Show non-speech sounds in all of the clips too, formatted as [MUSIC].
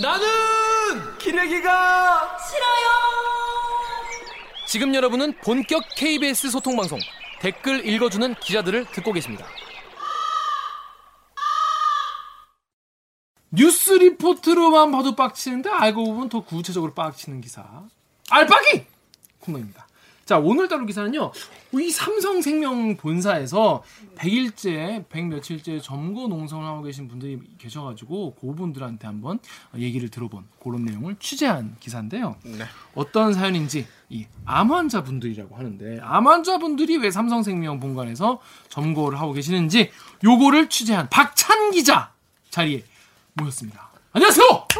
나는 기레기가 싫어요. 지금 여러분은 본격 KBS 소통 방송 댓글 읽어주는 기자들을 듣고 계십니다. 뉴스 리포트로만 봐도 빡치는데 알고 보면 더 구체적으로 빡치는 기사 알빡이 코너입니다. 자 오늘 다룰 기사는요. 이 삼성생명 본사에서 100일째, 100 며칠째 점거 농성을 하고 계신 분들이 계셔가지고 그분들한테 한번 얘기를 들어본 그런 내용을 취재한 기사인데요. 네. 어떤 사연인지 이 암 환자분들이라고 하는데 암 환자분들이 왜 삼성생명 본관에서 점거를 하고 계시는지 요거를 취재한 박찬 기자 자리에 모였습니다. 안녕하세요. [LAUGHS]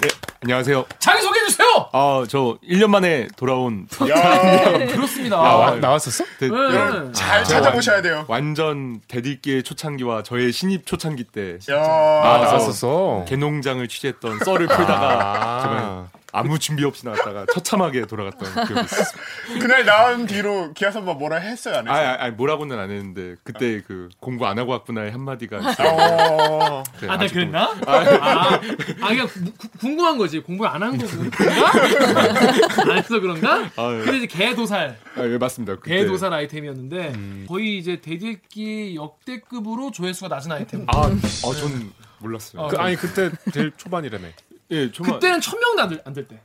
네, 안녕하세요. 자기 소개해 주세요. 아, 저 1년 만에 돌아온 야, [LAUGHS] 그렇습니다. 와, 나왔었어? 대- 네. 잘 찾아보셔야 돼요. 완전 대들기의 초창기와 저의 신입 초창기 때 야, 아, 나왔었어. 개농장을 취재했던 썰을 풀다가 아. 제가 아무 준비 없이 나왔다가 처참하게 돌아갔던 기억이 있습니다. [LAUGHS] 그날 나온 뒤로 기아 선바 뭐라 했어요, 안 아, 했어요? 아, 아니, 뭐라고는 안 했는데 그때 그 공부 안 하고 왔구나의 한마디가 어, 네, 아, 나 아직도- 그랬나? 아, 아, 그냥 구- 궁금한 거지. 공부 안 한 거구나? [LAUGHS] 안 해서 그런가? 아, 예. 그래 이제 개도살, 아, 예, 맞습니다. 그때- 개도살 아이템이었는데 거의 이제 대들기 역대급으로 조회수가 낮은 아이템. 아, 아, 전 몰랐어요. 어, 그, 아니 그때 제일 초반이라며. 예, 정말 그때는 천 명도 안 될- 안될 때.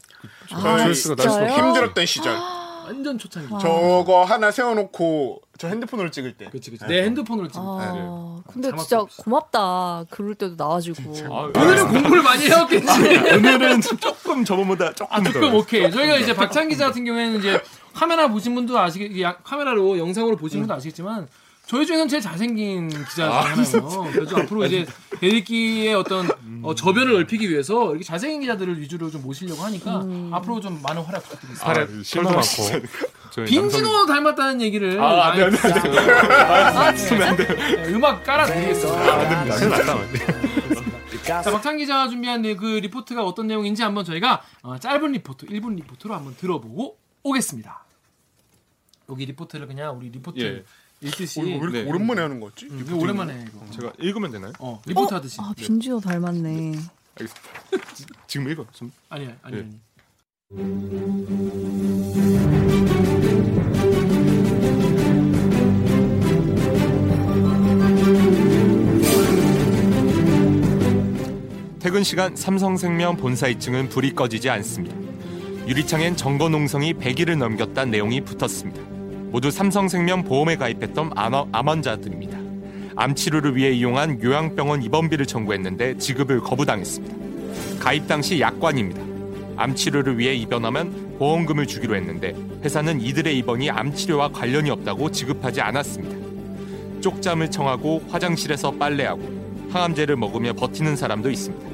조회수가 낮을 수밖에 없- 힘들었던 시절. 완전 초창기. 저거 하나 세워놓고 저 핸드폰으로 찍을 때. 그치 그치. 내 핸드폰으로 찍은 때. 아, 근데 진짜 없이. 고맙다. 그럴 때도 나와주고. 아, 오늘은 공부를 많이 해왔겠지. 오늘은 [LAUGHS] 조금 저번보다 조금 아, 더 조금 오케이. 저희가 이제 박찬 기자 같은 경우에는 이제 카메라 보신 분도 아시겠, 야, 카메라로 영상으로 보신 분도 아시겠지만 저희 중에서는 제일 잘생긴 기자 중 하나예요. 그래서 앞으로 이제 댓읽기의 어떤 어, 저변을 넓히기 위해서 이렇게 잘생긴 기자들을 위주로 좀 모시려고 하니까 앞으로 좀 많은 활약 부탁드리겠습니다. 아, 실망 털도 많고. 빈지노 닮았다는 얘기를 아, 안 돼, 안 돼, 안 돼. 아, 진짜? 네, 음악 깔아드리겠습니다. 큰일 났다. 자, 박찬 기자 준비한 그 리포트가 어떤 내용인지 한번 저희가 어, 짧은 리포트, 1분 리포트로 한번 들어보고 오겠습니다. 여기 리포트를 그냥 우리 리포트 예. 읽듯이 오, 왜 이렇게 네. 오랜만에 하는 거지? 음, 이거 오랜만에 해, 이거. 제가 읽으면 되나요? 어, 리포트 하듯이. 아, 빈지노 닮았네. 알겠습니다. 지금 읽어. 좀. 아니야, 아니, 예. 아니. 퇴근 시간 삼성생명 본사 2층은 불이 꺼지지 않습니다. 유리창엔 정거 농성이 100일을 넘겼다는 내용이 붙었습니다. 모두 삼성생명 보험에 가입했던 암, 암 치료를 위해 이용한 요양병원 입원비를 청구했는데 지급을 거부당했습니다. 가입 당시 약관입니다. 암 치료를 위해 입원하면 보험금을 주기로 했는데 회사는 이들의 입원이 암 치료와 관련이 없다고 지급하지 않았습니다. 쪽잠을 청하고 화장실에서 빨래하고 항암제를 먹으며 버티는 사람도 있습니다.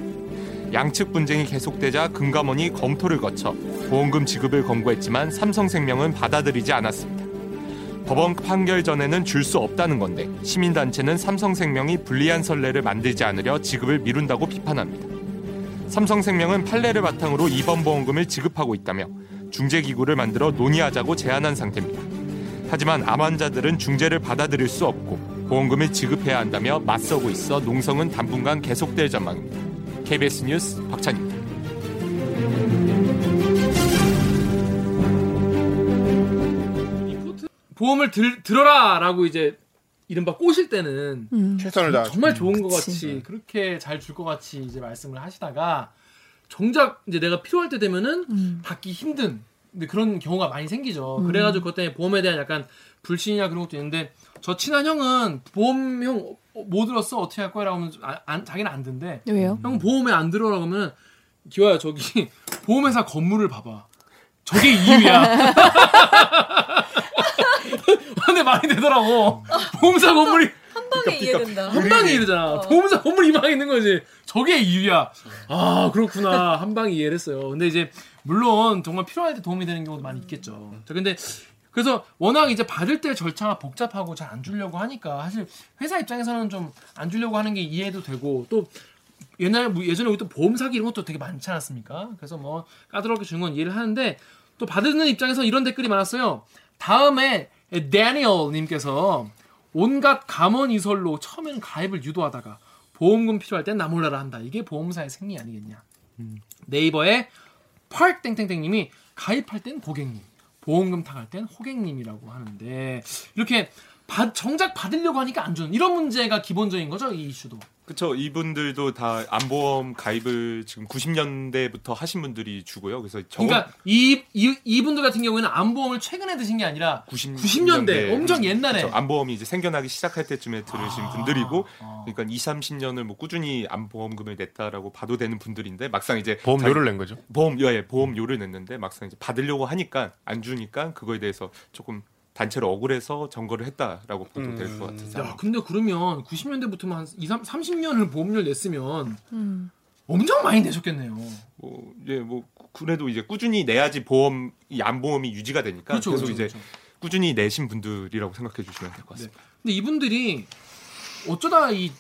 양측 분쟁이 계속되자 금감원이 검토를 거쳐 보험금 지급을 권고했지만 삼성생명은 받아들이지 않았습니다. 법원 판결 전에는 줄 수 없다는 건데 시민단체는 삼성생명이 불리한 선례를 만들지 않으려 지급을 미룬다고 비판합니다. 삼성생명은 판례를 바탕으로 입원 보험금을 지급하고 있다며 중재기구를 만들어 논의하자고 제안한 상태입니다. 하지만 암 환자들은 중재를 받아들일 수 없고 보험금을 지급해야 한다며 맞서고 있어 농성은 당분간 계속될 전망입니다. KBS 뉴스 박찬입니다. 보험을 들, 들어라라고 이제 이른바 꼬실 때는 음. 최선을 다. 정말 좋은 것 그치. 같이 그렇게 잘 줄 것 같이 이제 말씀을 하시다가 정작 이제 내가 필요할 때 되면은 음. 받기 힘든 근데 그런 경우가 많이 생기죠. 그래가지고 그것 때문에 보험에 대한 약간 불신이나 그런 것도 있는데 저 친한 형은 보험 형 뭐 들었어 어떻게 할 거야라고 하면 아, 안, 자기는 안 든대. 왜요? 형 보험에 안 들어라고 하면 기화야 저기 [LAUGHS] 보험회사 건물을 봐봐. 저게 이유야. [LAUGHS] 근데 많이 되더라고. 보험사 건물이 한 방에 이해된다. 한 방에 이르잖아. 보험사 건물 이 방에 있는 거지. 저게 이유야. 아 그렇구나. 한 방에 이해를 했어요. 근데 이제 물론 정말 필요할 때 도움이 되는 경우도 많이 있겠죠. 자, 근데 그래서 워낙 이제 받을 때 절차가 복잡하고 잘 안 주려고 하니까 사실 회사 입장에서는 좀 안 주려고 하는 게 이해도 되고 또 옛날 뭐 예전에 우리 또 보험 사기 이런 것도 되게 많지 않았습니까? 그래서 뭐 까다롭게 주는 건 이해를 하는데 또 받는 입장에서 이런 댓글이 많았어요. 다음에 데니얼 님께서 온갖 감언 이설로 처음에는 가입을 유도하다가 보험금 필요할 땐 나 몰라라 한다. 이게 보험사의 생리 아니겠냐. 네이버에 펄 땡땡땡 님이 가입할 땐 고객님, 보험금 타갈 땐 호객님이라고 하는데 이렇게 받- 정작 받으려고 하니까 안 주는 이런 문제가 기본적인 거죠 이 이슈도. 그렇죠. 이분들도 다 암보험 가입을 지금 90년대부터 하신 분들이 주고요. 그래서 저 그러니까 이, 이 이분들 같은 경우에는 암보험을 최근에 드신 게 아니라 90 90년대 엄청 옛날에 그쵸. 암보험이 이제 생겨나기 시작할 때쯤에 들으신 아. 분들이고 아. 그러니까 2, 30년을 뭐 꾸준히 암보험금을 냈다라고 봐도 되는 분들인데 막상 이제 보험료를 낸 거죠. 보험 예, 보험료를 냈는데 막상 이제 받으려고 하니까 안 주니까 그거에 대해서 조금 단체로 억울해서 점거를 했다라고 보도 될것 같아서 야, 근데 그러면 90년대부터만 한 2, 3, 30년을 보험료를 냈으면 음. 엄청 많이 내셨겠네요. 뭐 이제 뭐 그래도 이제 꾸준히 내야지 보험 이 암보험이 유지가 되니까 그렇죠, 계속 그렇죠, 이제 그렇죠. 꾸준히 내신 분들이라고 생각해 주시면 될것 네. 같습니다. 근데 이분들이 어쩌다 이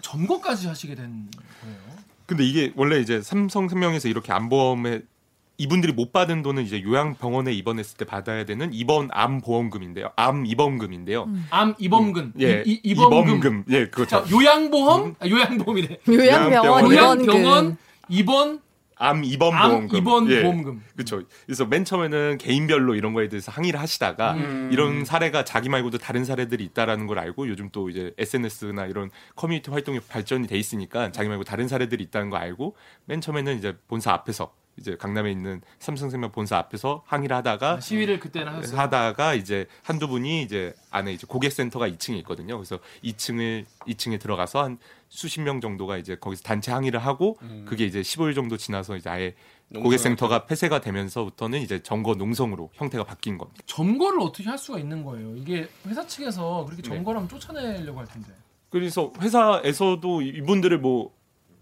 점거까지 하시게 된 거예요? 근데 이게 원래 이제 삼성 생명에서 이렇게 암보험에 이분들이 못 받은 돈은 이제 요양병원에 입원했을 때 받아야 되는 입원 암 보험금인데요. 암 입원금인데요. 암 입원금, 예, 이, 이, 입원금. 예, 그렇죠. 자, 요양보험, 아, 요양보험이래. 요양병원 요양병원, 입원금. 요양병원 입원 암 입원 암 보험금. 입원 예. 보험금. 그렇죠. 그래서 맨 처음에는 개인별로 이런 거에 대해서 항의를 하시다가 음. 이런 사례가 자기 말고도 다른 사례들이 있다라는 걸 알고 요즘 또 이제 SNS나 이런 커뮤니티 활동이 발전이 돼 있으니까 자기 말고 다른 사례들이 있다는 거 알고 맨 처음에는 이제 본사 앞에서 이제 강남에 있는 삼성생명 본사 앞에서 항의를 하다가 아, 시위를 그때는 하셨어요. 하다가 이제 한두 분이 이제 안에 이제 고객센터가 2층에 있거든요. 그래서 2층을 2층에 들어가서 한 수십 명 정도가 이제 거기서 단체 항의를 하고 그게 이제 15일 정도 지나서 이제 아예 고객센터가 폐쇄가 되면서부터는 이제 점거 농성으로 형태가 바뀐 겁니다. 점거를 어떻게 할 수가 있는 거예요? 이게 회사 측에서 그렇게 네. 점거를 하면 쫓아내려고 할 텐데. 그래서 회사에서도 이분들을 뭐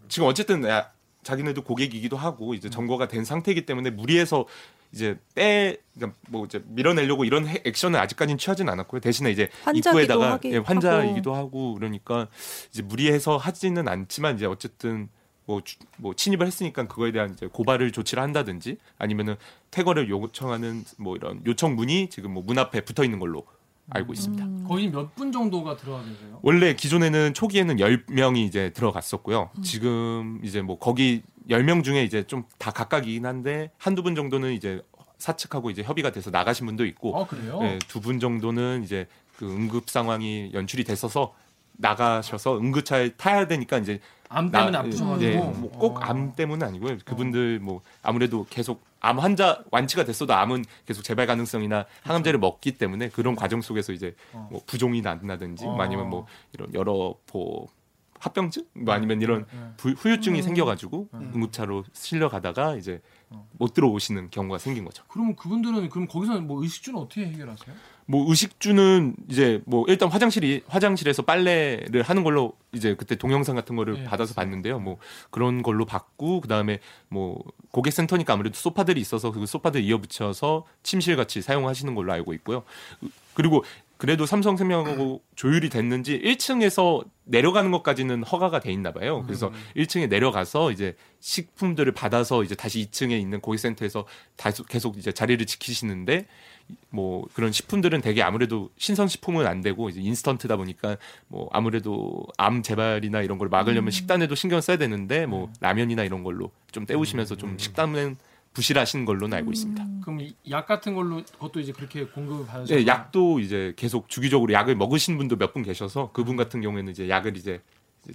지금 어쨌든 야, 자기네도 고객이기도 하고 음. 이제 점거가 된 상태이기 때문에 무리해서 이제 빼 그러니까 뭐 이제 밀어내려고 이런 해- 액션은 아직까지는 취하진 않았고요. 대신에 이제 입구에다가 예, 환자이기도 하고 그러니까 이제 무리해서 하지는 않지만 이제 어쨌든 뭐, 주- 뭐 침입을 했으니까 그거에 대한 이제 고발을 조치를 한다든지 아니면은 퇴거를 요청하는 뭐 이런 요청문이 지금 뭐 문 앞에 붙어 있는 걸로 알고 있습니다. 거의 몇 분 정도가 들어가 계세요? 원래 기존에는 초기에는 10명이 이제 들어갔었고요. 지금 이제 뭐 거기 10명 중에 이제 좀 다 각각이긴 한데 한두 분 정도는 이제 사측하고 이제 협의가 돼서 나가신 분도 있고 아 그래요? 네, 두분 정도는 이제 그 응급 상황이 연출이 됐어서 나가셔서 응급차에 타야 되니까 이제 암 때문에 나- 아프셔가지고. 예, 뭐꼭 암 때문은 아니고요. 그분들 뭐 아무래도 계속 암 환자 완치가 됐어도 암은 계속 재발 가능성이나 항암제를 먹기 때문에 그런 과정 속에서 이제 어. 뭐 부종이 난다든지 뭐 어. 아니면 뭐 이런 여러 뭐 합병증 뭐 아니면 이런 네. 부- 후유증이 음. 생겨가지고 음. 응급차로 실려 가다가 이제 어. 못 들어오시는 경우가 생긴 거죠. 그럼 그분들은 그럼 거기서 뭐 의식주는 어떻게 해결하세요? 뭐 의식주는 이제 뭐 일단 화장실이 화장실에서 빨래를 하는 걸로 이제 그때 동영상 같은 거를 예, 받아서 봤는데요. 뭐 그런 걸로 받고 그다음에 뭐 고객센터니까 아무래도 소파들이 있어서 그 소파들 이어붙여서 침실 같이 사용하시는 걸로 알고 있고요. 그리고 그래도 삼성생명하고 [CLEARS THROAT] 조율이 됐는지 1층에서 내려가는 것까지는 허가가 돼 있나 봐요. 그래서 1층에 내려가서 이제 식품들을 받아서 이제 다시 2층에 있는 고객센터에서 계속 이제 자리를 지키시는데 뭐 그런 식품들은 되게 아무래도 신선 식품은 안 되고 이제 인스턴트다 보니까 뭐 아무래도 암 재발이나 이런 걸 막으려면 식단에도 신경 써야 되는데 뭐 라면이나 이런 걸로 좀 때우시면서 좀 식단은 부실하신 걸로는 알고 있습니다. 그럼 이약 같은 걸로 그것도 이제 그렇게 공급을 받으셔서 네, 약도 이제 계속 주기적으로 약을 먹으신 분도 몇 분 계셔서 그분 같은 경우에는 이제 약을 이제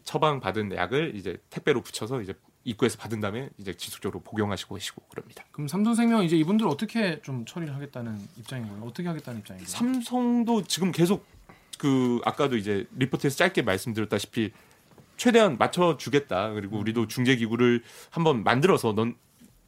처방 받은 약을 이제 택배로 붙여서 이제 입구에서 받은 다음에 이제 지속적으로 복용하시고 계시고 그럽니다. 그럼 삼성생명 이제 이분들 어떻게 좀 처리를 하겠다는 입장인 거예요? 어떻게 하겠다는 입장인 거예요? 삼성도 지금 계속 그 아까도 이제 리포트에서 짧게 말씀드렸다시피 최대한 맞춰 주겠다. 그리고 우리도 중재 기구를 한번 만들어서 넌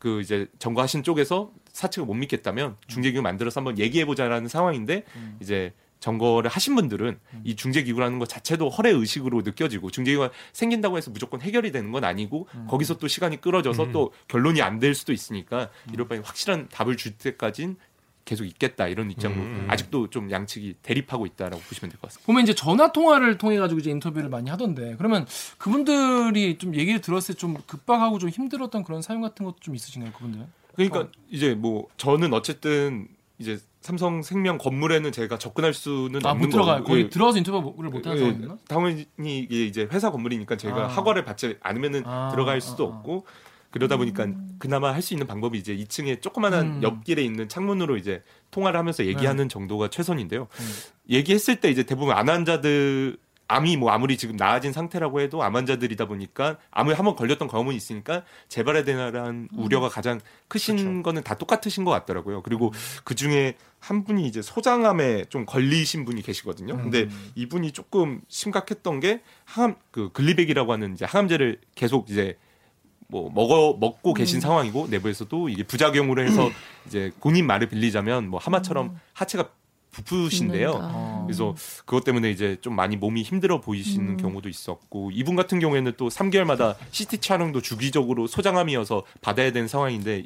그 이제 점거하신 쪽에서 사측을 못 믿겠다면 중재 기구 만들어서 한번 얘기해 보자라는 상황인데 음. 이제 점거를 하신 분들은 이 중재 기구라는 것 자체도 허례 의식으로 느껴지고 중재 기구가 생긴다고 해서 무조건 해결이 되는 건 아니고 음. 거기서 또 시간이 끌어져서 또 결론이 안 될 수도 있으니까 이럴 바에 확실한 답을 줄 때까진 계속 있겠다 이런 입장으로 음. 아직도 좀 양측이 대립하고 있다라고 보시면 될 것 같습니다. 보면 이제 전화 통화를 통해 가지고 이제 인터뷰를 많이 하던데 그러면 그분들이 좀 얘기를 들었을 때 좀 급박하고 좀 힘들었던 그런 사연 같은 것도 좀 있으신가요, 그분들? 그러니까 어. 이제 뭐 저는 어쨌든 이제 삼성 생명 건물에는 제가 접근할 수는 아, 없는 못 들어가요. 거기 예. 들어가서 인터뷰를 못 하는 예, 상황이나? 당연히 이게 이제 회사 건물이니까 제가 아. 허가를 받지 않으면은 아, 들어갈 수도 아, 아. 없고 그러다 보니까 그나마 할 수 있는 방법이 이제 2층에 조그만한 음. 옆길에 있는 창문으로 이제 통화를 하면서 얘기하는 정도가 최선인데요. 음. 얘기했을 때 이제 대부분 암 환자들 암이 뭐 아무리 지금 나아진 상태라고 해도 암 환자들이다 보니까 암을 한번 걸렸던 경험이 있으니까 재발에 대한 우려가 가장 크신 거는 다 똑같으신 것 같더라고요. 그리고 그 중에 한 분이 이제 소장암에 좀 걸리신 분이 계시거든요. 근데 이분이 조금 심각했던 게 항암 그 글리벡이라고 하는 이제 항암제를 계속 이제 뭐 먹어 먹고 계신 상황이고 내부에서도 이게 부작용으로 해서 [CLEARS THROAT] 이제 본인 말을 빌리자면 뭐 하마처럼 하체가 부푸신데요. 어. 그래서 그것 때문에 이제 좀 많이 몸이 힘들어 보이시는 음. 경우도 있었고 이분 같은 경우에는 또 3개월마다 CT 촬영도 주기적으로 소장암이어서 받아야 되는 상황인데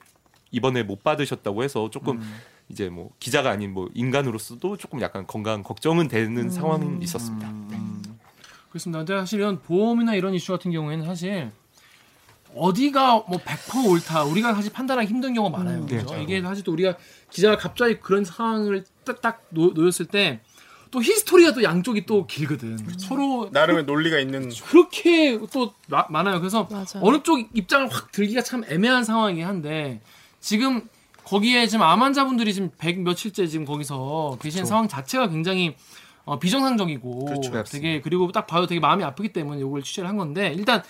이번에 못 받으셨다고 해서 조금 음. 이제 뭐 기자가 아닌 뭐 인간으로서도 조금 약간 건강 걱정은 되는 상황이 있었습니다. 음. 그렇습니다. 근데 사실 이런 보험이나 이런 이슈 같은 경우에는 사실 어디가 뭐 100% 옳다 우리가 사실 판단하기 힘든 경우가 많아요. 음. 그죠? 네. 이게 사실 또 우리가 기자가 갑자기 그런 상황을 딱, 딱 놓, 놓였을 때 또 히스토리가 또 양쪽이 또 길거든. 서로 나름의 논리가 있는 그렇게 또 마- 많아요. 그래서 맞아. 어느 쪽 입장을 확 들기가 참 애매한 상황이긴 한데 지금 거기에 지금 암 환자분들이 지금 100 며칠째 지금 거기서 계신 상황 자체가 굉장히 어, 비정상적이고 그렇죠. 되게 그리고 딱 봐도 되게 마음이 아프기 때문에 이걸 취재를 한 건데 일단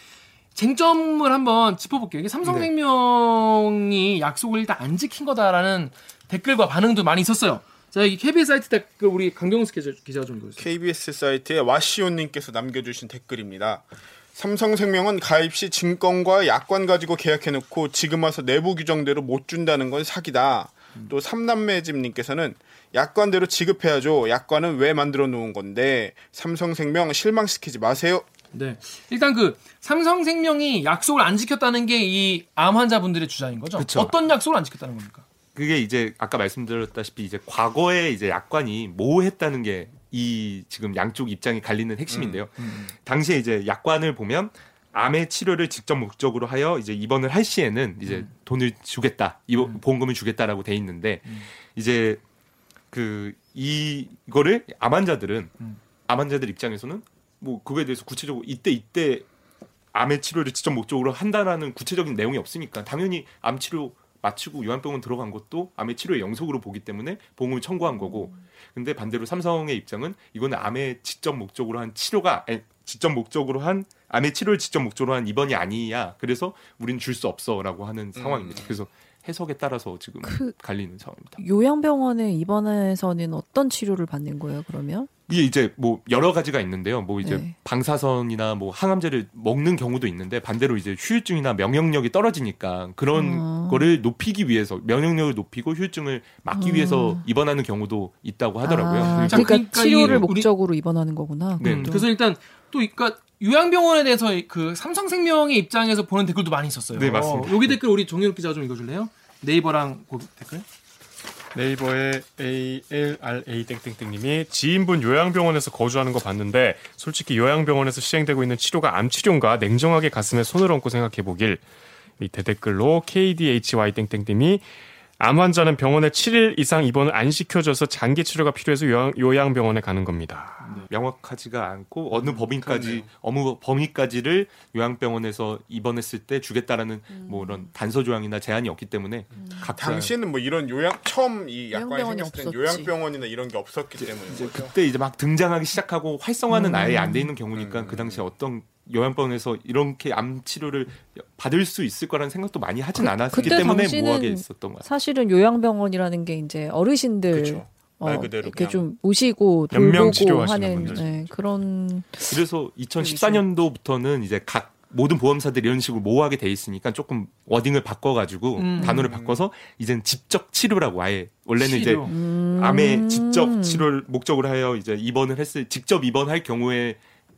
쟁점을 한번 짚어볼게요. 이게 삼성생명이 약속을 일단 안 지킨 거다라는 댓글과 반응도 많이 있었어요. 자, 이 KBS 사이트 댓글 우리 강경수 기자, 기자가 좀 읽어주세요. KBS 사이트에 와시오님께서 남겨주신 댓글입니다. 삼성생명은 가입 시 증권과 약관 가지고 계약해놓고 지금 와서 내부 규정대로 못 준다는 건 사기다. 또 삼남매집님께서는 약관대로 지급해야죠. 약관은 왜 만들어 놓은 건데 삼성생명 실망시키지 마세요. 네. 일단 그 삼성생명이 약속을 안 지켰다는 게 이 암 환자분들의 주장인 거죠. 그쵸. 어떤 약속을 안 지켰다는 겁니까? 그게 이제 아까 말씀드렸다시피 이제 과거에 이제 약관이 모호했다는 게 이 지금 양쪽 입장이 갈리는 핵심인데요. 당시에 이제 약관을 보면 암의 치료를 직접 목적으로 하여 이제 입원을 할 시에는 이제 돈을 주겠다, 이거 보험금을 주겠다라고 돼 있는데 이제 그 이거를 암 환자들은 암 환자들 입장에서는 뭐 그거에 대해서 구체적으로 이때 이때 암의 치료를 직접 목적으로 한다라는 구체적인 내용이 없으니까 당연히 암 치료 마치고 요양병원 들어간 것도 암의 치료의 영속으로 보기 때문에 보험을 청구한 거고. 근데 반대로 삼성의 입장은 이거는 암의 직접 목적으로 한 치료가 아니, 직접 목적으로 한 암의 치료를 직접 목적으로 한 입원이 아니야. 그래서 우리는 줄수 없어라고 하는 상황입니다. 그래서 해석에 따라서 지금 그- 갈리는 상황입니다. 요양병원에 입원해서는 어떤 치료를 받는 거예요? 그러면 이게 이제 뭐 여러 가지가 있는데요. 뭐 이제 네. 방사선이나 뭐 항암제를 먹는 경우도 있는데 반대로 이제 휴유증이나 명령력이 떨어지니까 그런 아. 거를 높이기 위해서 면역력을 높이고 휴유증을 막기 아. 위해서 입원하는 경우도 있다고 하더라고요. 아, 그러니까, 그러니까 치료를 이 우리- 목적으로 입원하는 거구나. 네. 음, 그것도. 그래서 일단 또 그러니까 요양병원에 대해서 그 삼성생명의 입장에서 보는 댓글도 많이 있었어요. 네, 맞습니다. 여기 댓글 우리 정윤욱 기자가 좀 읽어줄래요? 네이버랑 그 댓글. 네이버의 ALRA 땡땡땡님이 지인분 요양병원에서 거주하는 거 봤는데 솔직히 요양병원에서 시행되고 있는 치료가 암 치료인가 냉정하게 가슴에 손을 얹고 생각해 보길. 밑에 댓글로 KDHY 땡땡님이 암 환자는 병원에 7일 이상 입원을 안 시켜줘서 장기 치료가 필요해서 요양, 요양병원에 가는 겁니다. 명확하지가 않고 어느 범위까지 그렇네요. 어느 범위까지를 요양병원에서 입원했을 때 주겠다라는 뭐 이런 단서 조항이나 제한이 없기 때문에 각자 당시에는 뭐 이런 요양 처음 이 약관이 생겼을 땐 없었지. 요양병원이나 이런 게 없었기 때문에 이제. 그때 이제 막 등장하기 시작하고 활성화는 음. 아예 안 돼 있는 경우니까 음. 그 당시에 어떤 요양병원에서 이렇게 암 치료를 받을 수 있을 거라는 생각도 많이 하진 그- 않았기 그때 때문에 모호하게 있었던 거야. 사실은 요양병원이라는 게 이제 어르신들 그렇죠. 어, 말 그대로 이렇게 좀 모시고 연명 돌보고 치료하시는 하는 분들. 네, 그런 그래서 2014년도부터는 이제 각 모든 보험사들이 이런 식으로 모호하게 돼 있으니까 조금 워딩을 바꿔가지고 음. 단어를 바꿔서 이제는 직접 치료라고 아예 원래는 이제 치료. 음. 암의 직접 치료를 목적으로 하여 이제 입원을 했을 직접 입원할 경우에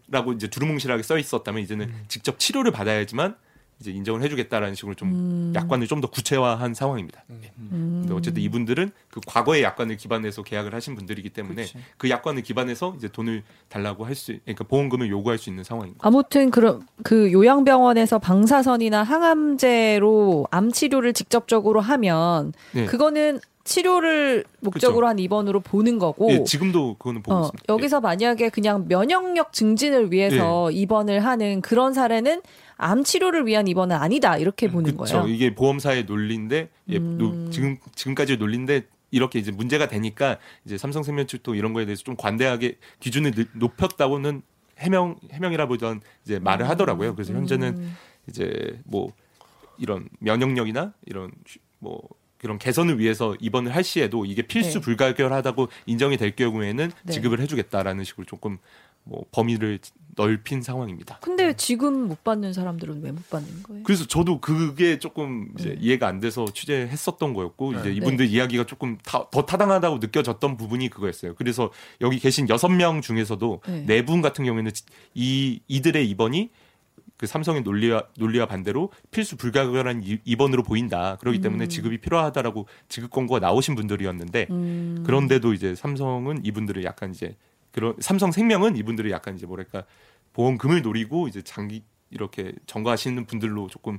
라고 이제 두루뭉실하게 써 있었다면 이제는 직접 치료를 받아야지만 이제 인정을 해주겠다라는 식으로 좀 음. 약관을 좀 더 구체화한 상황입니다. 음. 근데 어쨌든 이분들은 그 과거의 약관을 기반해서 계약을 하신 분들이기 때문에 그치. 그 약관을 기반해서 이제 돈을 달라고 할 수, 그러니까 보험금을 요구할 수 있는 상황인 거죠. 아무튼 그런 그 요양병원에서 방사선이나 항암제로 암 치료를 직접적으로 하면 네. 그거는 치료를 목적으로 한 입원으로 보는 거고 예, 지금도 그거는 보고 어, 있습니다. 예. 여기서 만약에 그냥 면역력 증진을 위해서 입원을 하는 그런 사례는 암 치료를 위한 입원은 아니다 이렇게 보는 그렇죠. 거예요. 음. 이게 보험사의 논리인데 예, 노- 지금 지금까지 논리인데 이렇게 이제 문제가 되니까 이제 삼성생명 측도 이런 거에 대해서 좀 관대하게 기준을 늘- 높였다고는 해명 해명이라 보단 이제 말을 하더라고요. 그래서 현재는 음. 이제 뭐 이런 면역력이나 이런 쉬- 뭐 그런 개선을 위해서 입원을 할 시에도 이게 필수 네. 불가결하다고 인정이 될 경우에는 네. 지급을 해주겠다라는 식으로 조금 뭐 범위를 넓힌 상황입니다. 근데 지금 못 받는 사람들은 왜 못 받는 거예요? 그래서 저도 그게 조금 이제 음. 이해가 안 돼서 취재했었던 거였고 네. 이제 이분들 이야기가 조금 타- 더 타당하다고 느껴졌던 부분이 그거였어요. 그래서 여기 계신 여섯 명 중에서도 네. 네분 같은 경우에는 이 이들의 입원이 그 삼성의 논리와 논리와 반대로 필수 불가결한 이- 입원으로 보인다. 그렇기 때문에 음. 지급이 필요하다라고 지급 권고가 나오신 분들이었는데 음. 그런데도 이제 삼성은 이분들을 약간 이제 그런 삼성 생명은 이분들을 약간 이제 뭐랄까 보험금을 노리고 이제 장기 이렇게 전가하시는 분들로 조금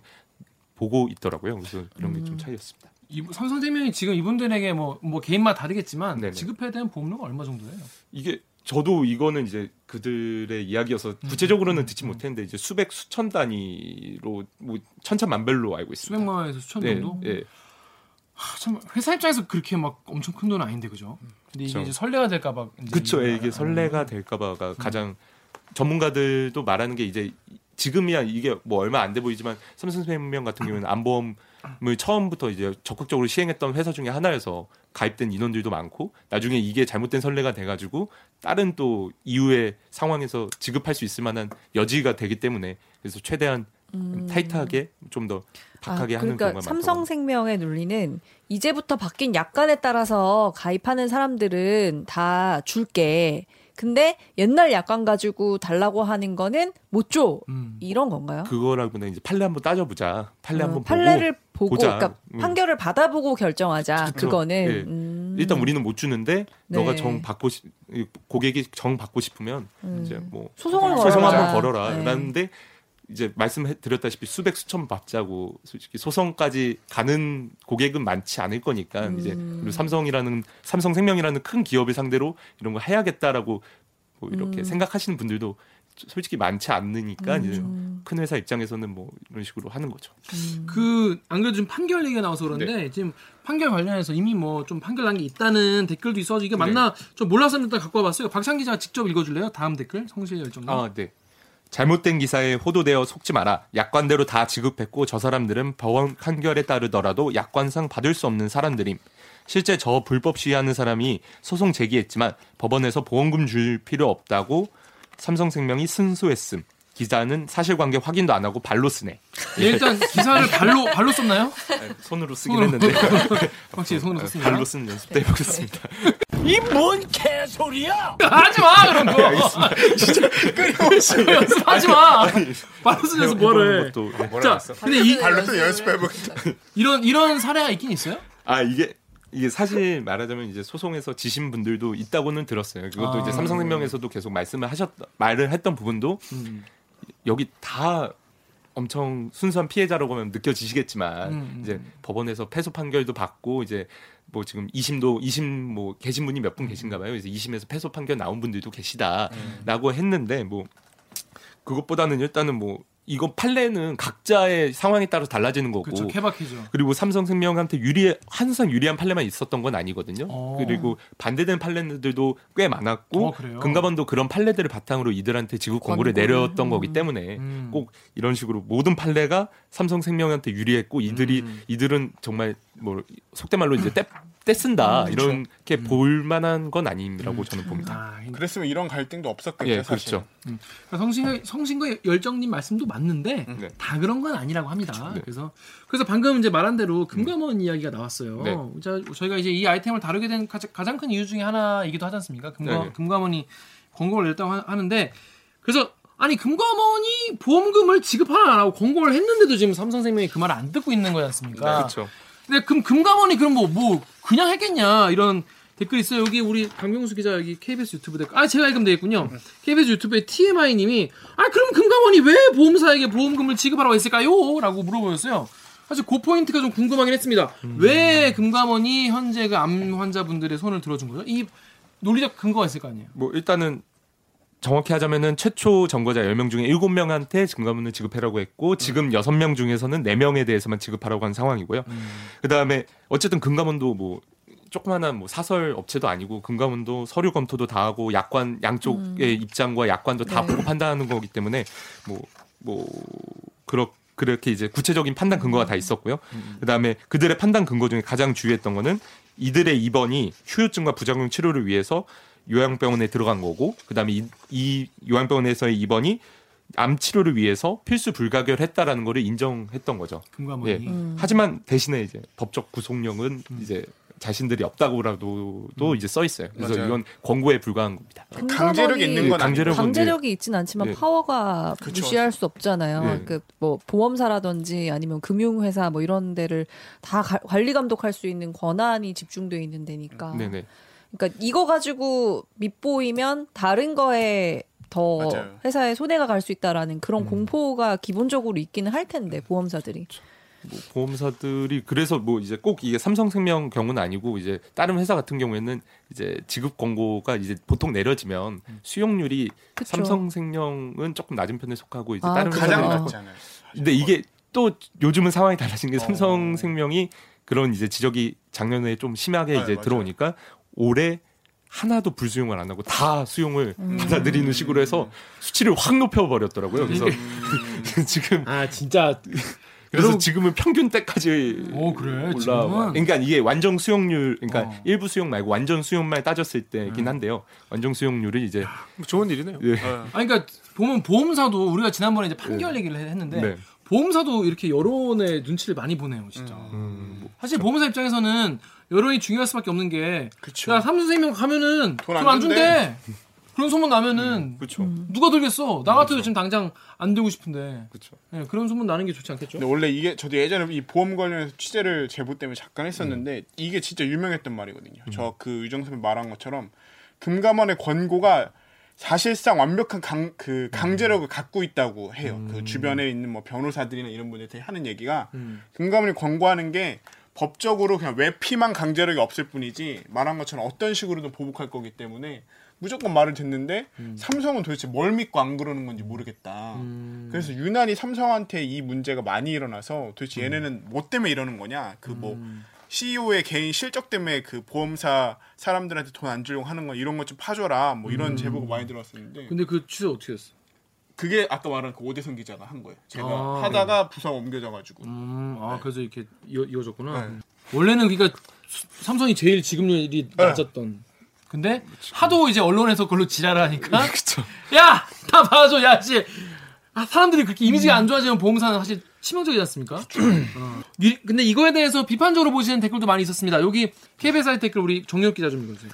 보고 있더라고요. 그래서 그런 게좀 음. 차이였습니다. 이 삼성생명이 지금 이분들에게 뭐, 뭐 개인마다 다르겠지만 네네. 지급해야 되는 보험료가 얼마 정도예요? 이게 저도 이거는 이제 그들의 이야기여서 음. 구체적으로는 듣지 못했는데 이제 수백 수천 단위로 뭐 천차만별로 알고 있습니다. 수백만 원에서 수천 네, 정도? 예. 하, 참 회사 입장에서 그렇게 막 엄청 큰 돈은 아닌데 그죠? 근데 이게 그쵸. 이제 설레가 될까봐 그쵸. 예, 이게 음. 설레가 될까봐가 가장 전문가들도 말하는 게 이제 지금이야 이게 뭐 얼마 안 돼 보이지만 삼성생명 같은 [LAUGHS] 경우는 안보험을 처음부터 이제 적극적으로 시행했던 회사 중에 하나여서 가입된 인원들도 많고 나중에 이게 잘못된 선례가 돼가지고 다른 또 이후의 상황에서 지급할 수 있을 만한 여지가 되기 때문에 그래서 최대한 타이트하게 좀 더 박하게 아, 하는 그러니까 경우가 많다고. 삼성생명의 논리는 이제부터 바뀐 약관에 따라서 가입하는 사람들은 다 줄게. 근데 옛날 약관 가지고 달라고 하는 거는 못 줘. 음. 이런 건가요? 그거라기보다 이제 판례 한번 따져보자. 판례 어, 한번 판례를 보고, 보자. 그러니까 음. 판결을 받아보고 결정하자. 그쵸. 그거는 예. 음. 일단 우리는 못 주는데 네. 너가 정 받고 싶 고객이 정 받고 싶으면 음. 이제 뭐 소송을 소송. 한번 걸어라. 네. 라는데 이제 말씀드렸다시피 수백 수천 받자고 솔직히 소송까지 가는 고객은 많지 않을 거니까 이제 음. 그리고 삼성이라는 삼성생명이라는 큰 기업을 상대로 이런 거 해야겠다라고 뭐 이렇게 음. 생각하시는 분들도 솔직히 많지 않으니까 이제 음. 큰 회사 입장에서는 뭐 이런 식으로 하는 거죠. 그, 안 그래도 지금 판결 얘기가 나와서 그런데, 네. 지금 판결 관련해서 이미 뭐 좀 판결 난 게 있다는 댓글도 있어서 이게 네. 맞나 좀 몰라서 일단 갖고 와봤어요. 박상 기자가 직접 읽어줄래요? 다음 댓글? 성실 열정님. 아, 네. 잘못된 기사에 호도되어 속지 마라. 약관대로 다 지급했고 저 사람들은 법원 판결에 따르더라도 약관상 받을 수 없는 사람들임. 실제 저 불법 시위하는 사람이 소송 제기했지만 법원에서 보험금 줄 필요 없다고 삼성생명이 승소했음. 기자는 사실관계 확인도 안 하고 발로 쓰네. 예, 일단 기사를 발로, 발로 썼나요? 네, 손으로 쓰긴 손으로. 했는데 [LAUGHS] 확실히 손으로 썼습니다. 발로 쓰는 연습도 해보겠습니다. 하지 마 그런 거. 진짜 끊임없이 연습하지 마. 발로 쓰는 연습 뭐를 해. 해보는 것도, 네. 뭐라 자? 근데 이 발로 또 연습해보겠다. 이런 이런 사례가 있긴 있어요? 아 이게 이게 사실 말하자면 이제 소송에서 지신 분들도 있다고는 들었어요. 그것도 아. 이제 삼성생명에서도 계속 말씀을 하셨 말을 했던 부분도 음. 여기 다 엄청 순수한 피해자라고 하면 느껴지시겠지만 음. 이제 법원에서 패소 판결도 받고 이제 뭐 지금 2심도 2심 뭐 계신 분이 몇 분 계신가 봐요. 그래서 2심에서 패소 판결 나온 분들도 계시다라고 했는데 뭐 그것보다는 일단은 뭐 이거 판례는 각자의 상황에 따라 달라지는 거고 그렇죠. 케바케죠. 그리고 삼성생명한테 유리 항상 유리한 판례만 있었던 건 아니거든요. 어. 그리고 반대되는 판례들도 꽤 많았고 어, 그래요? 금감원도 그런 판례들을 바탕으로 이들한테 지급 권고를. 내렸던 거기 때문에 음. 꼭 이런 식으로 모든 판례가 삼성생명한테 유리했고 이들이 음. 이들은 정말 뭐 속된 말로 이제 떼, 떼쓴다 음, 이렇게 볼 만한 건 아니라고 저는 봅니다. 아, 그랬으면 이런 갈등도 없었겠죠. 예, 사실. 그렇죠. 그러니까 성신 성신과 열정님 말씀도 맞는데 네. 다 그런 건 아니라고 합니다. 네. 그래서 그래서 방금 이제 말한 대로 금감원 이야기가 나왔어요. 네. 자, 저희가 이제 이 아이템을 다루게 된 가장, 가장 큰 이유 중에 하나이기도 하지 않습니까? 금감, 네. 금감원이 권고를 냈다고 하- 하는데 그래서 아니 금감원이 보험금을 지급하나 안 하고 권고를 했는데도 지금 삼성생명이 그 말을 안 듣고 있는 거지 않습니까? 그렇죠. 근데 금 금감원이 그럼 뭐뭐 그냥 했겠냐 이런 댓글 있어요. 여기 우리 강병수 기자 여기 KBS 유튜브 댓글. 아 제가 읽으면 되겠군요. KBS 유튜브에 TMI님이 아 그럼 금감원이 왜 보험사에게 보험금을 지급하라고 했을까요?라고 물어보셨어요. 사실 그 포인트가 좀 궁금하긴 했습니다. 왜 금감원이 현재 그 암 환자분들의 손을 들어준 거죠? 이 논리적 근거가 있을 거 아니에요. 뭐 일단은 정확히 하자면은 최초 전과자 10명 중에 7명한테 금감원을 지급해라고 했고 지금 6명 중에서는 4명에 대해서만 지급하라고 한 상황이고요. 그다음에 어쨌든 금감원도 뭐 조그마한 뭐 사설 업체도 아니고 금감원도 서류 검토도 다 하고 약관 양쪽의 입장과 약관도 다 네. 보고 판단하는 거기 때문에 뭐뭐 그렇 그렇게 이제 구체적인 판단 근거가 다 있었고요. 그다음에 그들의 판단 근거 중에 가장 주요했던 거는 이들의 입원이 후유증과 부작용 치료를 위해서 요양병원에 들어간 거고 그다음에 이, 이 요양병원에서의 입원이 암 치료를 위해서 필수 불가결했다라는 거를 인정했던 거죠. 금감원이. 예. 음. 하지만 대신에 이제 법적 구속력은 이제 자신들이 없다고라도 도 이제 써 있어요. 그래서 맞아요. 이건 권고에 불과한 겁니다. 강제력이 있는 건 강제력은- 강제력이 있진 않지만 네. 파워가 그쵸. 무시할 수 없잖아요. 네. 그뭐 보험사라든지 아니면 금융회사 뭐 이런 데를 다 가- 관리 감독할 수 있는 권한이 집중돼 있는 데니까. 네네. 그러니까 이거 가지고 밑보이면 다른 거에 더 맞아요. 회사에 손해가 갈 수 있다라는 그런 음. 공포가 기본적으로 있기는 할 텐데 보험사들이. 뭐 보험사들이 그래서 뭐 이제 꼭 이게 삼성생명 경우는 아니고 이제 다른 회사 같은 경우에는 이제 지급 권고가 이제 보통 내려지면 수용률이 그쵸. 삼성생명은 조금 낮은 편에 속하고 이제 아, 다른? 가장 않아요. 근데 이게 또 요즘은 상황이 달라진 게 어. 삼성생명이 그런 이제 지적이 작년에 좀 심하게 네, 이제 맞아요. 들어오니까 올해 하나도 불수용을 안 하고 다 수용을 음. 받아들이는 식으로 해서 수치를 확 높여 버렸더라고요. 그래서 [LAUGHS] 지금 아 진짜 그래서 지금은 평균 때까지 오, 그래? 올라. 지금은? 그러니까 이게 완전 수용률, 그러니까 어. 일부 수용 말고 완전 수용만 따졌을 때긴 음. 한데요. 완전 수용률이 이제 뭐 좋은 일이네요. 예. 어. 아니 그러니까 보면 보험사도 우리가 지난번에 이제 판결 얘기를 했는데 네. 보험사도 이렇게 여론의 눈치를 많이 보네요, 진짜. 음, 뭐 사실 보험사 입장에서는 여론이 중요할 수밖에 없는 게 그쵸. 야, 삼성생명 가면은 돈돈안안 준대. 그런 소문 나면은 그렇죠. 누가 들겠어? 나 같아도 지금 당장 안 들고 싶은데. 그렇죠. 예, 그런 소문 나는 게 좋지 않겠죠? 근데 원래 이게 저도 예전에 이 보험 관련해서 취재를 제보 때문에 잠깐 했었는데 이게 진짜 유명했던 말이거든요. 저그 유정 선배 말한 것처럼 금감원의 권고가 사실상 완벽한 강, 그 강제력을 갖고 있다고 해요. 그 주변에 있는 뭐 변호사들이나 이런 분들이 하는 얘기가 음. 금감원이 권고하는 게 법적으로 그냥 외피만 강제력이 없을 뿐이지 말한 것처럼 어떤 식으로든 보복할 거기 때문에 무조건 말을 듣는데 삼성은 도대체 뭘 믿고 안 그러는 건지 모르겠다. 음. 그래서 유난히 삼성한테 이 문제가 많이 일어나서 도대체 얘네는 뭐 때문에 이러는 거냐? 그뭐 음. CEO의 개인 실적 때문에 그 보험사 사람들한테 돈 안 주려고 하는 거 이런 것 좀 파줘라. 뭐 이런 제보가 많이 들어왔었는데 근데 그 취재 어떻게 됐어? 그게 아까 말한 그 오대성 기자가 한 거예요. 제가 아. 하다가 부서가 옮겨져가지고 음, 아 그래서 이렇게 이어, 이어졌구나. 네. 원래는 그러니까 수- 삼성이 제일 지급률이 낮았던. 근데 하도 이제 언론에서 그걸로 지랄하니까 야, 다 봐줘, 야, 씨. 아, 사람들이 그렇게 이미지가 안 좋아지면 보험사는 사실 치명적이지 않습니까? 어. 이- 근데 이거에 대해서 비판적으로 보시는 댓글도 많이 있었습니다. 여기 KBS 사이트 댓글 우리 정력 기자 좀 읽어주세요.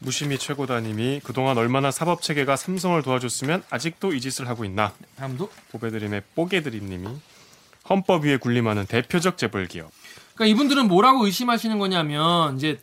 무심히 최고다님이 그동안 얼마나 사법 체계가 삼성을 도와줬으면 아직도 이 짓을 하고 있나? 다음도. 보배드림의 뽀개드림님이 헌법 위에 군림하는 대표적 재벌 기업. 그러니까 이분들은 뭐라고 의심하시는 거냐면 이제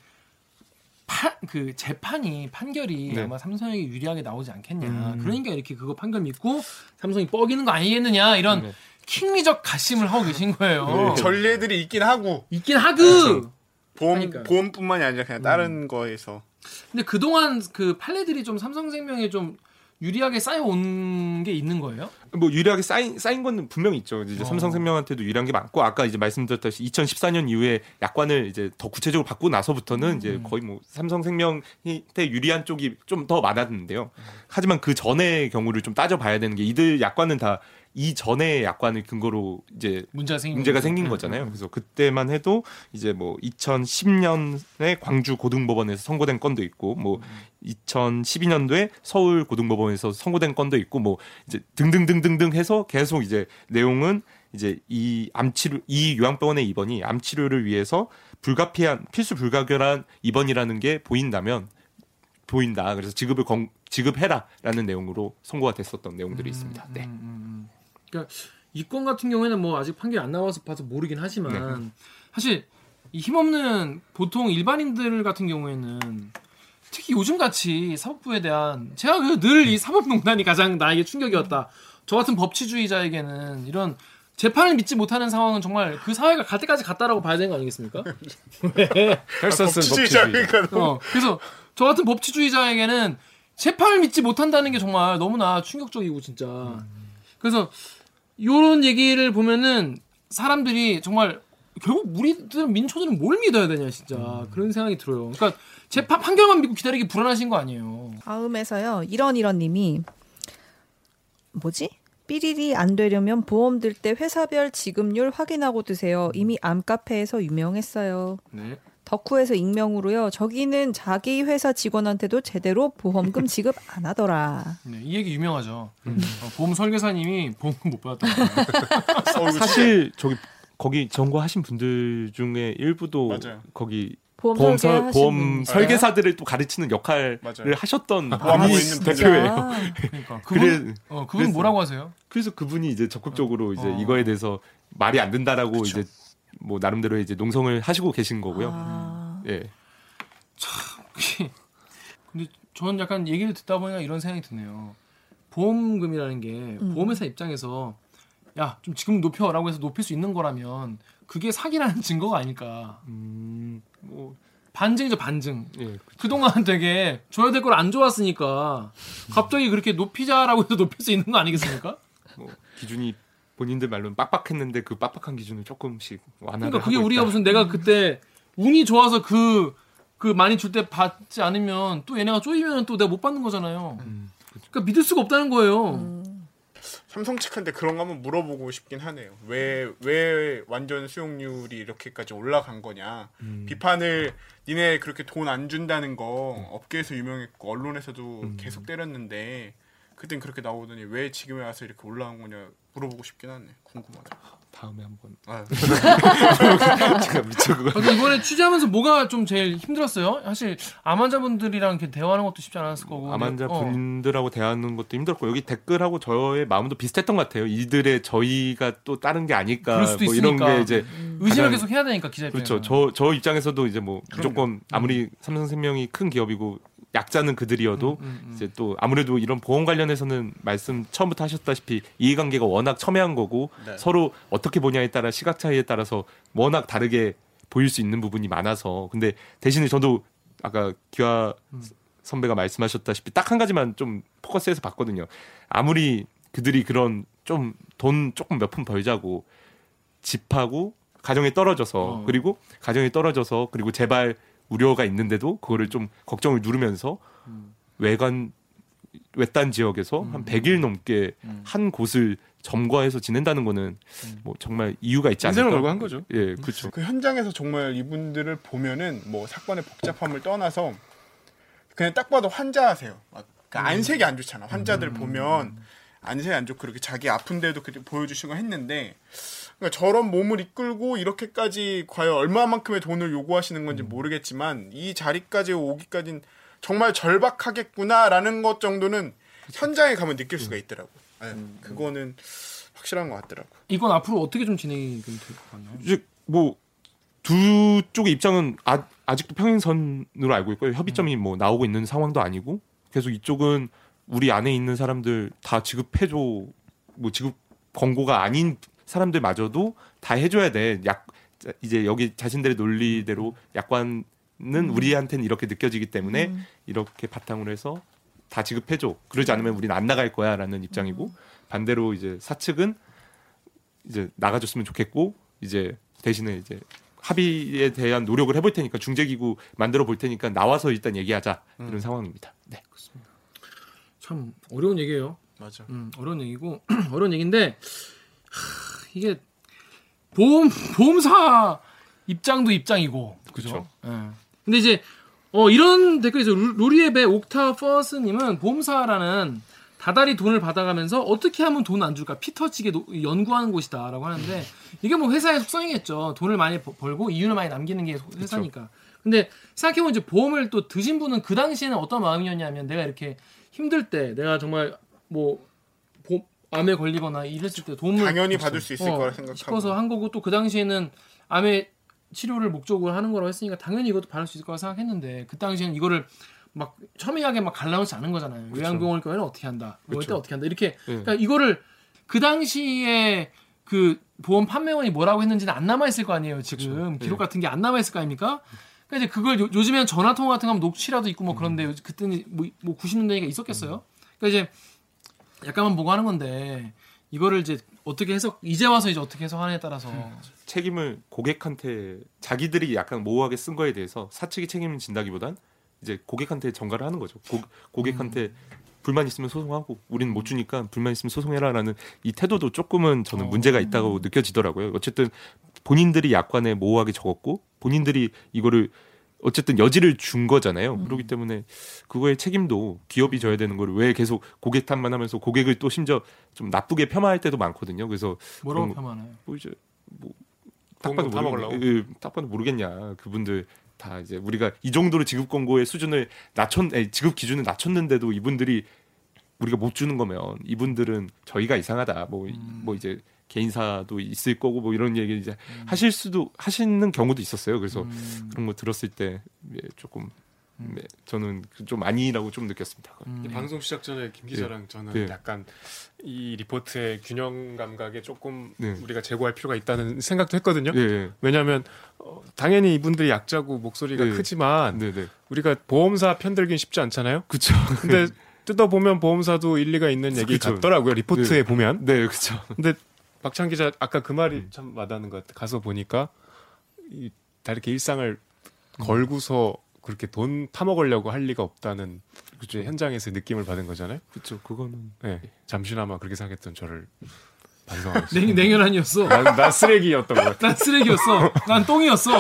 파, 그 재판이 판결이 네. 아마 삼성에게 유리하게 나오지 않겠냐. 음. 그러니까 이렇게 그거 판결 믿고 삼성이 뻐기는 거 아니겠느냐 이런 네. 킹리적 가심을 하고 계신 거예요. 전례들이 있긴 하고 있긴 하그. 보험 하니까. 보험뿐만이 아니라 그냥 다른 거에서 근데 그동안 그 판례들이 좀 삼성생명에 좀 유리하게 쌓여온 게 있는 거예요? 뭐 유리하게 쌓인 쌓인 건 분명히 있죠. 이제 어. 삼성생명한테도 유리한 게 많고 아까 이제 말씀드렸다시피 2014년 이후에 약관을 이제 더 구체적으로 바꾸고 나서부터는 이제 거의 뭐 삼성생명한테 유리한 쪽이 좀 더 많았는데요. 하지만 그 전의 경우를 좀 따져봐야 되는 게 이들 약관은 다 이 전의 약관을 근거로 이제 문제가 생긴 문제가. 생긴 음, 거잖아요. 그래서 그때만 해도 이제 뭐 2010년에 광주 고등법원에서 선고된 건도 있고 뭐 2012년도에 서울 고등법원에서 선고된 건도 있고 뭐 이제 등등등등등 해서 계속 이제 내용은 이제 이 암치료 이 요양병원의 입원이 암치료를 위해서 불가피한 필수 불가결한 입원이라는 게 보인다면 보인다. 그래서 지급을 건, 지급해라라는 내용으로 선고가 됐었던 내용들이 있습니다. 네. 음, 음, 음. 그러니까 이 건 같은 경우에는 뭐 아직 판결이 안 나와서 봐서 모르긴 하지만 네. 사실 이 힘없는 보통 일반인들 같은 경우에는 특히 요즘 같이 사법부에 대한 제가 그늘이 사법농단이 가장 나에게 충격이었다. 저 같은 법치주의자에게는 이런 재판을 믿지 못하는 상황은 정말 그 사회가 갈 때까지 갔다라고 봐야 되는 거 아니겠습니까? [LAUGHS] 헬서스는 법치주의자 법치주의. 그러니까 어, 그래서 저 같은 법치주의자에게는 재판을 믿지 못한다는 게 정말 너무나 충격적이고 진짜. 그래서 요런 얘기를 보면은 사람들이 정말 결국 우리들 민초들은 뭘 믿어야 되냐 진짜 그런 생각이 들어요. 그러니까 재판 판결만 믿고 기다리기 불안하신 거 아니에요. 다음에서요. 이런 이런 님이 뭐지? 삐리리 안 되려면 보험 들 때 회사별 지급률 확인하고 드세요. 이미 암카페에서 유명했어요. 네. 덕후에서 익명으로요. 저기는 자기 회사 직원한테도 제대로 보험금 [LAUGHS] 지급 안 하더라. 네, 이 얘기 유명하죠. 어, 보험 설계사님이 보험금 못 받았다. [LAUGHS] 사실 저기 거기 전공하신 분들 중에 일부도 맞아요. 거기 보험, 보험, 하신 보험 분. 설계사들을 또 가르치는 역할을 맞아요. 하셨던 보험하고 분이. 대표예요. 아, 그러니까 그래- 그분 어, 그분 그래서- 뭐라고 하세요? 그래서 그분이 이제 적극적으로 이제 어. 이거에 대해서 말이 안 된다라고 이제 뭐 나름대로 이제 농성을 하시고 계신 거고요. 아. 예. 근데 저는 약간 얘기를 듣다 보니까 이런 생각이 드네요. 보험금이라는 게 보험회사 입장에서 야 좀 지금 높여라고 해서 높일 수 있는 거라면 그게 사기라는 [LAUGHS] 증거가 아닐까. 음, 뭐 반증이죠 반증. 예. 그동안 되게 줘야 될 걸 안 좋았으니까 갑자기 그렇게 높이자라고 해서 [LAUGHS] 높일 수 있는 거 아니겠습니까? 뭐 기준이 본인들 말로는 빡빡했는데 그 빡빡한 기준을 조금씩 완화를 그러니까 그게 우리가 있다. 무슨 내가 그때 운이 좋아서 그, 그 많이 줄 때 받지 않으면 또 얘네가 쪼이면 또 내가 못 받는 거잖아요. 음, 그러니까 믿을 수가 없다는 거예요. 음. 삼성 측한테 그런 거 한번 물어보고 싶긴 하네요. 왜 왜 완전 수용률이 이렇게까지 올라간 거냐? 음. 비판을 니네 그렇게 돈 안 준다는 거 업계에서 유명했고 언론에서도 음. 계속 때렸는데 그땐 그렇게 나오더니 왜 지금에 와서 이렇게 올라온 거냐 물어보고 싶긴 하네. 궁금하다. 다음에 한번 아, [LAUGHS] 제가 미쳐 그거 이번에 취재하면서 뭐가 좀 제일 힘들었어요? 사실 암 환자분들이랑 이렇게 대화하는 것도 쉽지 않았을 거고. 암환자 어. 분들하고 대하는 것도 힘들었고 여기 댓글하고 저의 마음도 비슷했던 것 같아요. 이들의 저희가 또 다른 게 아닐까 그럴 수도 뭐 이런. 게 이제 의심을 가장- 계속 해야 되니까 기자 입장에서. 그렇죠. 저 저 입장에서도 이제 뭐 무조건 아무리 삼성 생명이 큰 기업이고 약자는 그들이어도 음, 음. 이제 또 아무래도 이런 보험 관련해서는 말씀 처음부터 하셨다시피 이해관계가 워낙 첨예한 거고 네. 서로 어떻게 보냐에 따라 시각 차이에 따라서 워낙 다르게 보일 수 있는 부분이 많아서 근데 대신에 저도 아까 기화 선배가 말씀하셨다시피 딱 한 가지만 좀 포커스해서 봤거든요. 아무리 그들이 그런 좀 돈 조금 몇 푼 벌자고 집하고 가정이 떨어져서 어. 그리고 가정이 떨어져서 그리고 재발 우려가 있는데도 그거를 좀 걱정을 누르면서 외관 외딴 지역에서 한 100일 넘게 한 곳을 점거해서 지낸다는 거는 뭐 정말 이유가 있지 않을까. 인생을 걸고 한 거죠. 예, 그렇죠. 그 현장에서 정말 이분들을 보면은 뭐 사건의 복잡함을 떠나서 그냥 딱 봐도 환자세요. 막그 안색이 안 좋잖아. 환자들 보면 안색이 안 좋고 그렇게 자기 아픈데도 그렇게 보여주시고 했는데 그러니까 저런 몸을 이끌고 이렇게까지 과연 얼마만큼의 돈을 요구하시는 건지 모르겠지만 이 자리까지 오기까지는 정말 절박하겠구나라는 것 정도는 현장에 가면 느낄 수가 있더라고. 요 그거는 확실한 것 같더라고. 이건 앞으로 어떻게 좀 진행이 좀될것 같나요? 이제 뭐 두 쪽의 입장은 아, 아직도 평행선으로 알고 있고요. 협의점이 뭐 나오고 있는 상황도 아니고 계속 이쪽은 우리 안에 있는 사람들 다 지급해줘 뭐 지급 권고가 아닌 사람들마저도 다 해줘야 돼. 약 이제 여기 자신들의 논리대로 약관은 우리한테는 이렇게 느껴지기 때문에 이렇게 바탕으로 해서 다 지급해줘. 그러지 않으면 우리는 안 나갈 거야라는 입장이고 반대로 이제 사측은 이제 나가줬으면 좋겠고 이제 대신에 이제 합의에 대한 노력을 해볼 테니까 중재기구 만들어 볼 테니까 나와서 일단 얘기하자 이런 상황입니다. 네. 참 어려운 얘기예요. 맞아. 음, 어려운 얘기고 [CLEARS THROAT] 어려운 얘기인데 하, 이게 보험 보험사 입장도 입장이고 그죠? 예. 근데 이제 어 이런 댓글에서 루리웹의 옥타 퍼스님은 보험사란 다달이 돈을 받아가면서 어떻게 하면 돈 안 줄까 피 터지게 노- 연구하는 곳이다라고 하는데 이게 뭐 회사의 속성이겠죠. 돈을 많이 버- 벌고 이윤을 많이 남기는 게 회사니까. 근데 생각해보면 이제 보험을 또 드신 분은 그 당시에는 어떤 마음이었냐면 내가 이렇게 힘들 때 내가 정말 뭐 보- 암에 걸리거나 이랬을 때 도움을 당연히 받을 수 있을 어, 거라 생각하고. 싶어서 한 거고 또 그 당시에는 암의 치료를 목적으로 하는 거라고 했으니까 당연히 이것도 받을 수 있을 거라 생각했는데 그 당시에는 이거를 막 첨예하게 막 갈라놓지 않은 거잖아요. 요양병원일 경우에는 어떻게 한다, 뭐일 때 그쵸. 어떻게 한다 이렇게 예. 그러니까 이거를 그 당시에 그 보험 판매원이 뭐라고 했는지는 안 남아 있을 거 아니에요. 지금 네. 기록 같은 게 안 남아 있을 거 아닙니까? 그러니까 이제 그걸 요, 즘에는 전화 통화 같은 거 하면 녹취라도 있고 뭐 그런데 요- 그때는 뭐, 뭐 90년대니까 있었겠어요. 그러니까 이제 약간만 보고 하는 건데 이거를 이제 어떻게 해석 이제 와서 이제 어떻게 해석하느냐에 따라서 책임을 고객한테 자기들이 약간 모호하게 쓴 거에 대해서 사측이 책임을 진다기보단 이제 고객한테 전가를 하는 거죠. 고, 고객한테 불만 있으면 소송하고 우리는 못 주니까 불만 있으면 소송해라라는 이 태도도 조금은 저는 문제가 있다고 느껴지더라고요. 어쨌든 본인들이 약관에 모호하게 적었고 본인들이 이거를 어쨌든 여지를 준 거잖아요. 그렇기 때문에 그거의 책임도 기업이 져야 되는 거를 왜 계속 고객 탓만 하면서 고객을 또 심지어 좀 나쁘게 폄하할 때도 많거든요. 그래서 뭐라고 폄하나요? 뭐 이제 뭐돈딱 봐도. 먹으려고? 예, 딱 봐도 모르겠냐. 그분들 다 이제 우리가 이 정도로 지급 권고의 수준을 낮췄 아니, 지급 기준을 낮췄는데도 이분들이 우리가 못 주는 거면 이분들은 저희가 이상하다. 뭐뭐 음. 이제 개인사도 있을 거고 뭐 이런 얘기 이제 하실 수도 하시는 경우도 있었어요. 그래서 음. 그런 거 들었을 때 예, 조금 네, 저는 좀 아니라고 좀 느꼈습니다. 음. 이 방송 시작 전에 김 기자랑 저는 네. 약간 이 리포트의 균형 감각에 조금 네. 우리가 제고할 필요가 있다는 생각도 했거든요. 예, 예. 왜냐하면 어, 당연히 이분들이 약자고 목소리가 네. 크지만 네, 네. 우리가 보험사 편들긴 쉽지 않잖아요. 그렇죠. 근데 [LAUGHS] 뜯어 보면 보험사도 일리가 있는 얘기 그쵸. 같더라고요. 리포트에 보면. 네, 그렇죠. 근데 박찬 기자 아까 그 말이 참 와닿는 것 같아. 가서 보니까 이, 다 이렇게 일상을 걸고서 그렇게 돈 타먹으려고 할 리가 없다는 그제 현장에서 느낌을 받은 거잖아요. 그렇죠. 그거는 네, 잠시나마 그렇게 생각했던 저를 반성하고. 냉, 냉혈한이었어. 난, 난 쓰레기였던 것 같아. 난 쓰레기였어. 난 똥이었어.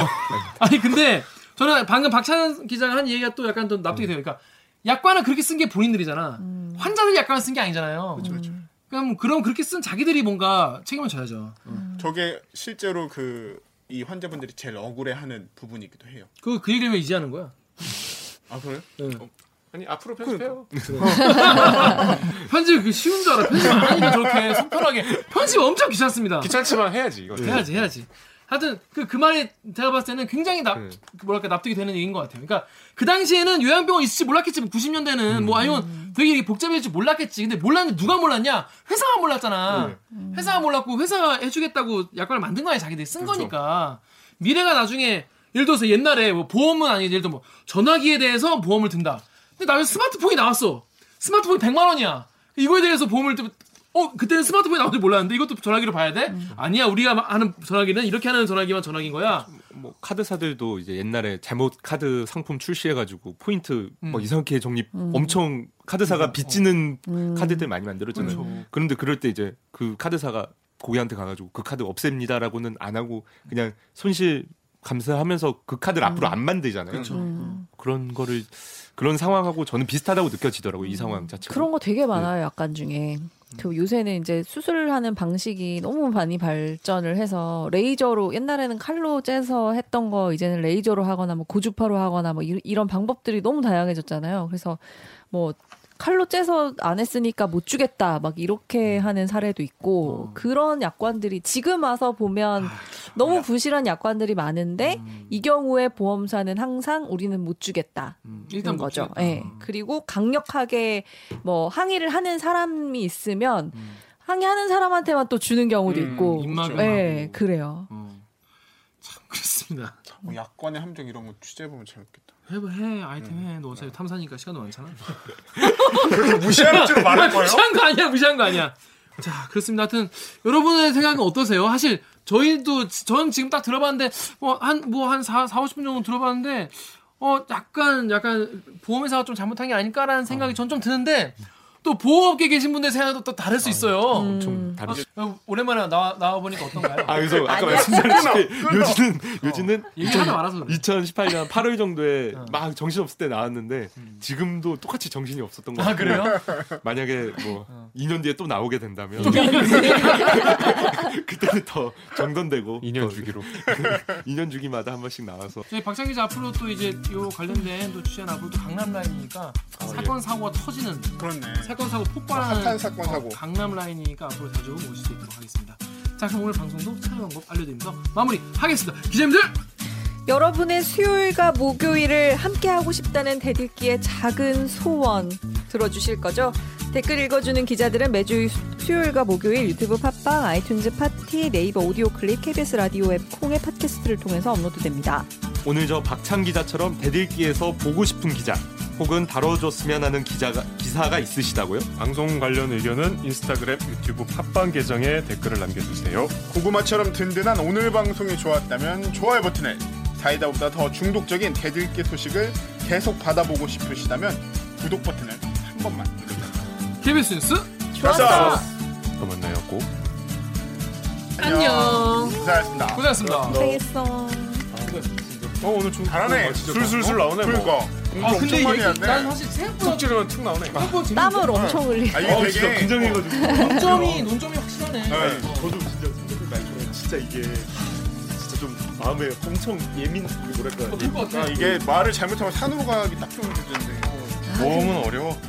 아니 근데 저는 방금 박찬 기자가 한 얘기가 또 약간 좀 납득이 돼요. 그러니까 약관을 그렇게 쓴 게 본인들이잖아. 환자들이 약관을 쓴 게 아니잖아요. 그렇죠, 그 럼 그럼 그렇게 쓴 자기들이 뭔가 책임을 져야죠. 저게 실제로 그 이 환자분들이 제일 억울해하는 부분이기도 해요. 그 그 얘기를 왜 이제 하는 거야? 아 그래요? 아니 앞으로 편집해요. [LAUGHS] 편집 그 쉬운 줄 알아. 편집 안 하니까 저렇게 속 편하게. 편집 엄청 귀찮습니다. 귀찮지만 해야지 이거. 해야지 해야지. 하여튼 그, 그 말이 제가 봤을 때는 굉장히 납, 네. 그 뭐랄까 납득이 되는 얘기인 것 같아요. 그러니까 그 당시에는 요양병원 있을지 몰랐겠지. 90년대는 뭐 아니면 되게 복잡해질지 몰랐겠지. 근데 몰랐는데 누가 몰랐냐? 회사가 몰랐잖아. 회사가 몰랐고 회사가 해주겠다고 약관을 만든 거 아니야 자기들이 쓴 거니까 미래가 나중에 예를 들어서 옛날에 뭐 보험은 아니지 예를 들어 뭐 전화기에 대해서 보험을 든다. 근데 나중에 스마트폰이 나왔어. 스마트폰이 100만 원이야. 이거에 대해서 보험을 드- 어 그때는 스마트폰이 나온 줄 몰랐는데 이것도 전화기로 봐야 돼? 아니야 우리가 하는 전화기는 이렇게 하는 전화기만 전화기인 거야. 뭐 카드사들도 이제 옛날에 잘못 카드 상품 출시해가지고 포인트 음. 뭐 이상하게 적립 엄청 카드사가 빚지는 카드들 많이 만들었잖아요. 그렇죠. 그런데 그럴 때 이제 그 카드사가 고객한테 가가지고 그 카드 없앱니다라고는 안 하고 그냥 손실 감수하면서 그 카드를 앞으로 안 만들잖아요. 그렇죠. 그런 거를 그런 상황하고 저는 비슷하다고 느껴지더라고요. 이 상황 자체가. 그런 거 되게 많아요, 약간 중에. 그 요새는 이제 수술을 하는 방식이 너무 많이 발전을 해서 레이저로 옛날에는 칼로 째서 했던 거 이제는 레이저로 하거나 뭐 고주파로 하거나 뭐 이- 이런 방법들이 너무 다양해졌잖아요. 그래서 뭐 칼로 째서 안 했으니까 못 주겠다 막 이렇게 하는 사례도 있고 그런 약관들이 지금 와서 보면 너무 부실한 약관들이 많은데 이 경우에 보험사는 항상 우리는 못 주겠다. 일단 는못 거죠. 예. 그리고 강력하게 뭐 항의를 하는 사람이 있으면 항의하는 사람한테만 또 주는 경우도 음, 있고. 예, 하고. 그래요. 어. 참 그렇습니다. 뭐 약관의 함정 이런 거 취재해 보면 재밌겠다. 해봐 해 아이템 해. 너 어차피 탐사니까 시간도 많잖아. 무시하는 줄 말할 [LAUGHS] 거예요? 무시한 거 아니야, 무시한 거 아니야. 자, 그렇습니다. 하여튼, 여러분의 생각은 어떠세요? 사실, 저희도, 전 지금 딱 들어봤는데, 뭐, 한, 뭐, 한 4, 4 50분 정도 들어봤는데, 어, 약간, 약간, 보험회사가 좀 잘못한 게 아닐까라는 생각이 전 좀 드는데, 또 보험업계 계신 분들 생각도 또 다를 수 있어요. 엄청 아, 다르죠. 어, 오랜만에 나와, 나와 보니까 어떤가요? 아, 그래서 아까. 말씀드렸듯이 말아서 그래. 2018년 8월 정도에 어. 막 정신 없을 때 나왔는데 지금도 똑같이 정신이 없었던 거 아, 같아요. 그래요? [LAUGHS] 만약에 뭐 어. 2년 뒤에 또 나오게 된다면 [LAUGHS] 그때는 더 정돈되고 2년 더 주기로. [LAUGHS] 2년 주기마다 한 번씩 나와서 저희 박찬 기자 앞으로 또 이제 요 관련된 또 취재는 앞으로 또 강남 라인이니까 사건 사고가 터지는 그렇네. 사건 사고 폭발하는 핫한 사건 사고. 강남 라인이니까 앞으로 자주 모실 수 있도록 하겠습니다. 자 그럼 오늘 방송도 참여 방법 알려드리면서 마무리하겠습니다. 기자님들 여러분의 수요일과 목요일을 함께 하고 싶다는 댓읽기의 작은 소원 들어주실 거죠? 댓글 읽어주는 기자들은 매주 수요일과 목요일 유튜브 팟빵, 아이튠즈 팟 커뮤니티, 네이버 오디오 클립, KBS 라디오 앱, 콩의 팟캐스트를 통해서 업로드됩니다. 오늘 저 박찬 기자처럼 댓읽기에서 보고 싶은 기자 혹은 다뤄줬으면 하는 기자가 기사가 있으시다고요? 방송 관련 의견은 인스타그램, 유튜브 팟빵 계정에 댓글을 남겨주세요. 고구마처럼 든든한 오늘 방송이 좋았다면 좋아요 버튼을 사이다보다 더 중독적인 대들기 소식을 계속 받아보고 싶으시다면 구독 버튼을 한 번만 누르세요. KBS 뉴스 좋았어. 또 만나요. 꼭. 안녕. 고생하셨습니다. 고생하셨습니다. 고생했어. 어 오늘 좀 잘하네. 술술술 나오네. 뭐. 그러니까 아 공부 근데 엄청 많이 얘기. 난 사실 생각보다 툭 찌르면 툭 나오네. 생각보다 재밌- 땀을 엄청 흘리. 아 이게 어, 되게 진짜 긴장해가지고. 논점이 논점이 확실하네. 네. 저도 진짜 선배님 말처럼 진짜 이게 진짜 좀 마음에 엄청 예민 뭐랄까 어, 같아. 아, 이게 말을 잘못하면 산으로 가기 딱 좋은 주제인데. 모험은 어려워.